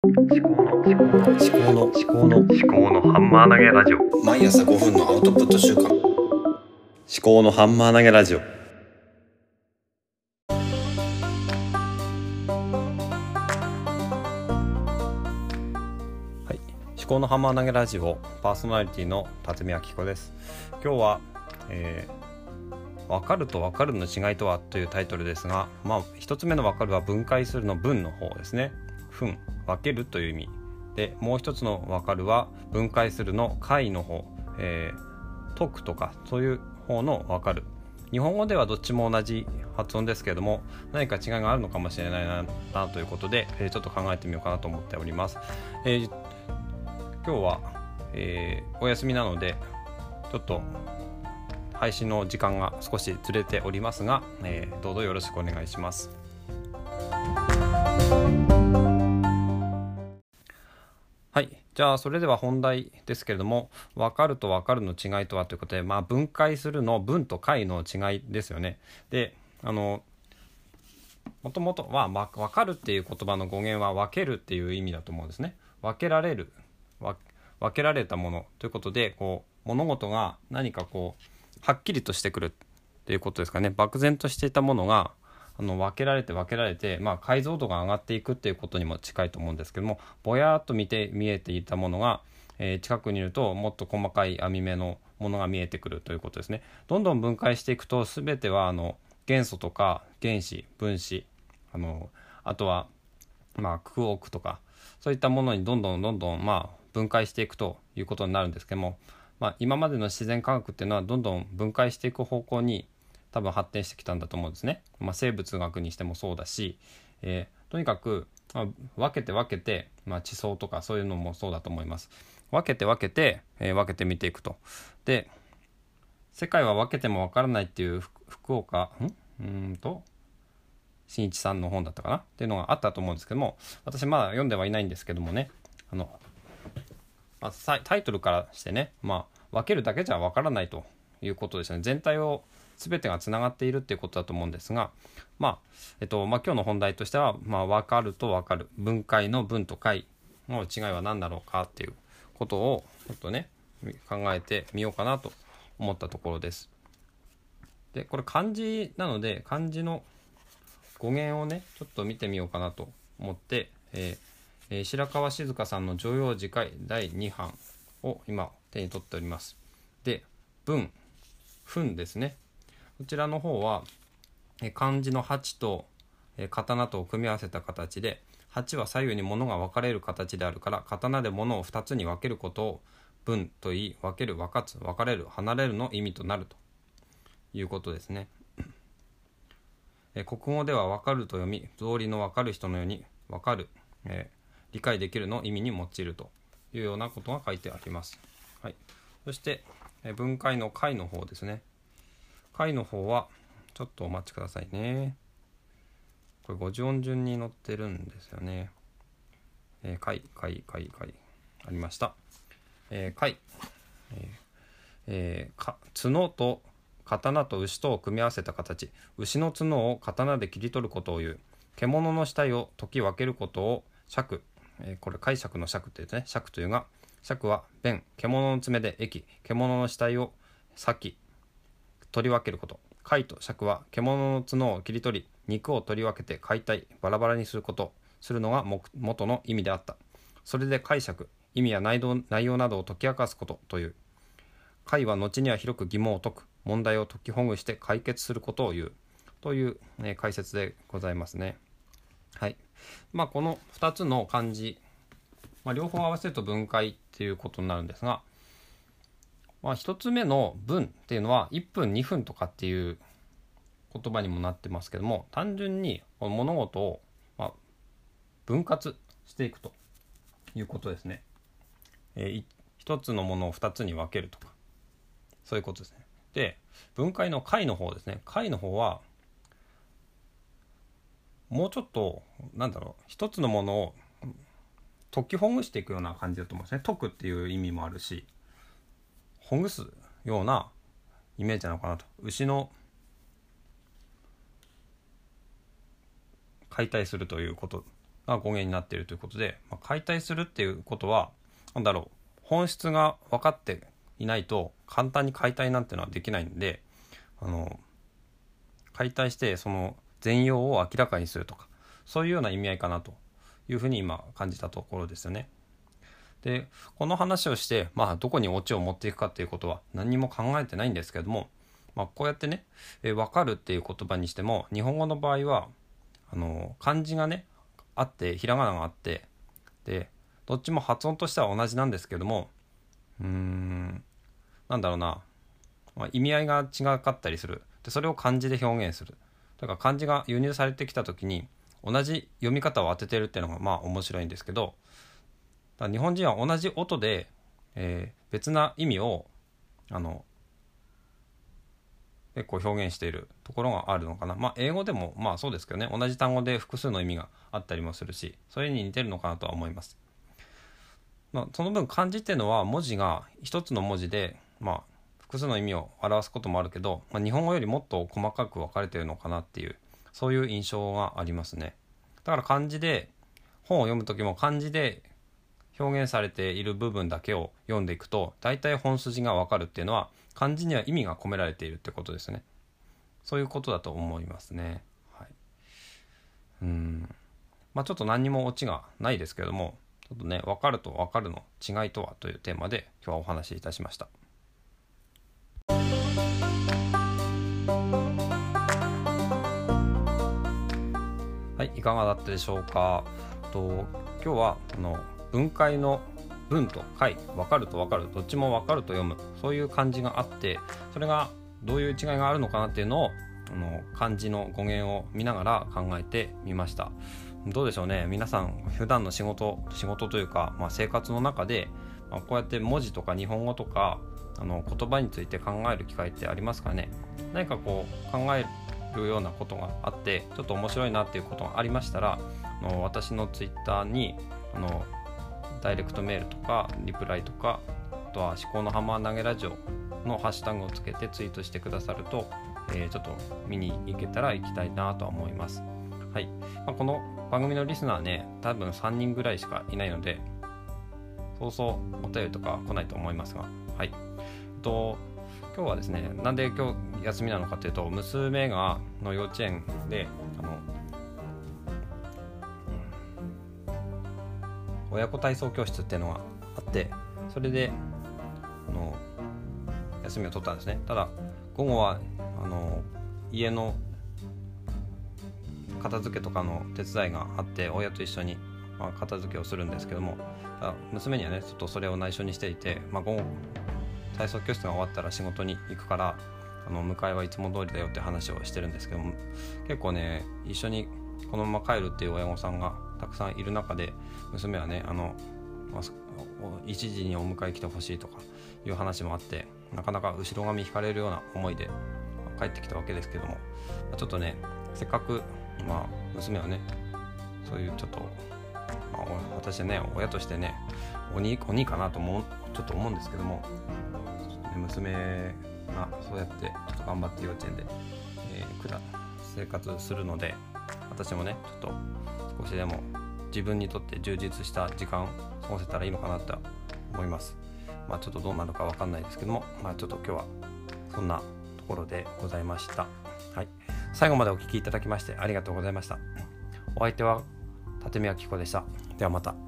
思考の思考の思考の思考の思考のハンマー投げラジオ。毎朝5分のアウトプット週間思考のハンマー投げラジオ。はい。思考のハンマー投げラジオパーソナリティの辰巳明子です。今日は、えー分かると分かるの違いとはというタイトルですが、まあ、一つ目の分かるは分解するの分の方ですね。分、分けるという意味。で、もう一つの分かるは分解するの解の方、えー、解くとかそういう方の分かる。日本語ではどっちも同じ発音ですけれども何か違いがあるのかもしれないななということで、えー、ちょっと考えてみようかなと思っております。えー、今日は、えー、お休みなのでちょっと配信の時間が少しずれておりますが、えー、どうぞよろしくお願いします。じゃあ、それでは本題ですけれども、分かると分かるの違いとはということで、まあ、分解するの分と解の違いですよね。で、あの、もともとは、まあ、分かるっていう言葉の語源は分けるっていう意味だと思うんですね。分けられる。分けられたものということで、こう、物事が何かこう、はっきりとしてくるっていうことですかね漠然としていたものがあの分けられて分けられて、まあ、解像度が上がっていくっていうことにも近いと思うんですけどもぼやっと見て見えていたものが、えー、近くにいるともっと細かい網目のものが見えてくるということですね。どんどん分解していくと全てはあの元素とか原子分子あのあとはまあクオークとかそういったものにどんどんどんどんまあ分解していくということになるんですけどもまあ、今までの自然科学っていうのはどんどん分解していく方向に多分発展してきたんだと思うんですね。まあ、生物学にしてもそうだし、えー、とにかく、まあ、分けて分けて、まあ、地層とかそういうのもそうだと思います。分けて分けて、えー、分けて見ていくと。で世界は分けても分からないっていう福岡ん？うんと新一さんの本だったかな？っていうのがあったと思うんですけども私まだ読んではいないんですけどもねあのまあ、タイトルからしてね、まあ、分けるだけじゃ分からないということですね全体を全てがつながっているっていうことだと思うんですが、まあえっとまあ、今日の本題としては、まあ、分かると分かる分解の分と解の違いは何だろうかっていうことをちょっとね考えてみようかなと思ったところです。でこれ漢字なので漢字の語源をねちょっと見てみようかなと思って、えー、白川静香さんの常用次回第2版を今手に取っております。で、文、文ですね。こちらの方は、え漢字の8と、え刀とを組み合わせた形で、8は左右に物が分かれる形であるから、刀で物を2つに分けることを文と言い、分ける、分かつ、分かれる、離れるの意味となるということですね。え国語では分かると読み、道理の分かる人のように分かる、え理解できるの意味に用いるというようなことが書いてあります。はい、そしてえ分解の解の方ですね。解の方はちょっとお待ちくださいね。これ50音順に載ってるんですよね。えー、解、解、解、解。ありました。えー、解。ええー、か角と刀と牛とを組み合わせた形牛の角を刀で切り取ることを言う獣の死体を解き分けることを尺えー、これ解釈の尺って言うとね尺というが尺は弁獣の爪で液獣の死体を裂き取り分けること。貝と尺は獣の角を切り取り肉を取り分けて解体バラバラにすること。するのが元の意味であった。それで解釈意味や内容などを解き明かすことという。解は後には広く疑問を解く。問題を解きほぐして解決することを言う。という、え、解説でございますね。はい。まあ、この2つの漢字、まあ、両方合わせると分解っていうことになるんですが、まあ、1つ目の分っていうのは1分2分とかっていう言葉にもなってますけども単純に物事を、ま、分割していくということですね。え、1つのものを2つに分けるとかそういうことですね。で分解の解の方ですね解の方はもうちょっとなんだろう一つのものを解きほぐしていくような感じだと思うんですね。解くっていう意味もあるしほぐすようなイメージなのかなと。牛の解体するということが語源になっているということで、まあ、解体するっていうことは何だろう本質が分かっていないと簡単に解体なんてのはできないんであの解体してその全容を明らかにするとかそういうような意味合いかなと。いうふうに今感じたところですよね。でこの話をして、まあ、どこにオチを持っていくかっていうことは何にも考えてないんですけども、まあ、こうやってね「え分かる」っていう言葉にしても日本語の場合はあの漢字がねあってひらがながあってでどっちも発音としては同じなんですけどもうーんなんだろうな、まあ、意味合いが違かったりする。でそれを漢字で表現する。だから漢字が輸入されてきた時に同じ読み方を当ててるっていうのがまあ面白いんですけど日本人は同じ音で、えー、別な意味をあの結構表現しているところがあるのかな。まあ英語でもまあそうですけどね同じ単語で複数の意味があったりもするしそれに似てるのかなとは思います。まあ、その分漢字っていうのは文字が一つの文字でまあ複数の意味を表すこともあるけど、まあ、日本語よりもっと細かく分かれてるのかなっていうそういう印象がありますね。だから漢字で本を読む時も漢字で表現されている部分だけを読んでいくと大体本筋がわかるっていうのは漢字には意味が込められているってことですね。そういうことだと思いますね。はい。うん。まあちょっと何にもオチがないですけれどもちょっとね分かると分かるの違いとはというテーマで今日はお話しいたしました。いかがだったでしょうか？と今日はあの分解の文と解分かると分かるどっちも分かると読む。そういう漢字があってそれがどういう違いがあるのかなっていうのをあの漢字の語源を見ながら考えてみました。どうでしょうね？皆さん普段の仕事仕事というか、まあ、生活の中で、まあ、こうやって文字とか日本語とかあの言葉について考える機会ってありますかね？何かこう考えるようなことがあってちょっと面白いなっていうことがありましたらあの私のツイッターにあのダイレクトメールとかリプライとかあとは思考のハンマー投げラジオのハッシュタグをつけてツイートしてくださると、えー、ちょっと見に行けたら行きたいなとは思います。はい。まあ、この番組のリスナーね、多分3人ぐらいしかいないので、そうそうお便りとか来ないと思いますが、はい。と今日はですね、なんで今日休みなのかというと、娘がの幼稚園で、あの親子体操教室っていうのがあってそれであの休みを取ったんですね。ただ午後はあの家の片付けとかの手伝いがあって親と一緒に、まあ、片付けをするんですけども娘にはねちょっとそれを内緒にしていて、まあ、午後体操教室が終わったら仕事に行くからあの迎えはいつも通りだよって話をしてるんですけども結構ね一緒にこのまま帰るっていう親御さんがたくさんいる中で娘はねあの、まあ、1時にお迎え来てほしいとかいう話もあってなかなか後ろ髪引かれるような思いで帰ってきたわけですけどもちょっとねせっかく、まあ、娘はねそういうちょっと、まあ、私ね親としてね鬼鬼かなと思うちょっと思うんですけども、ね、娘がそうやってちょっと頑張って幼稚園で、えー、生活するので私もねちょっと少しでも自分にとって充実した時間を過ごせたらいいのかなと思います。まあちょっとどうなるか分かんないですけどもまあちょっと今日はそんなところでございました。はい。最後までお聴きいただきましてありがとうございました。お相手は立宮紀子でした。ではまた。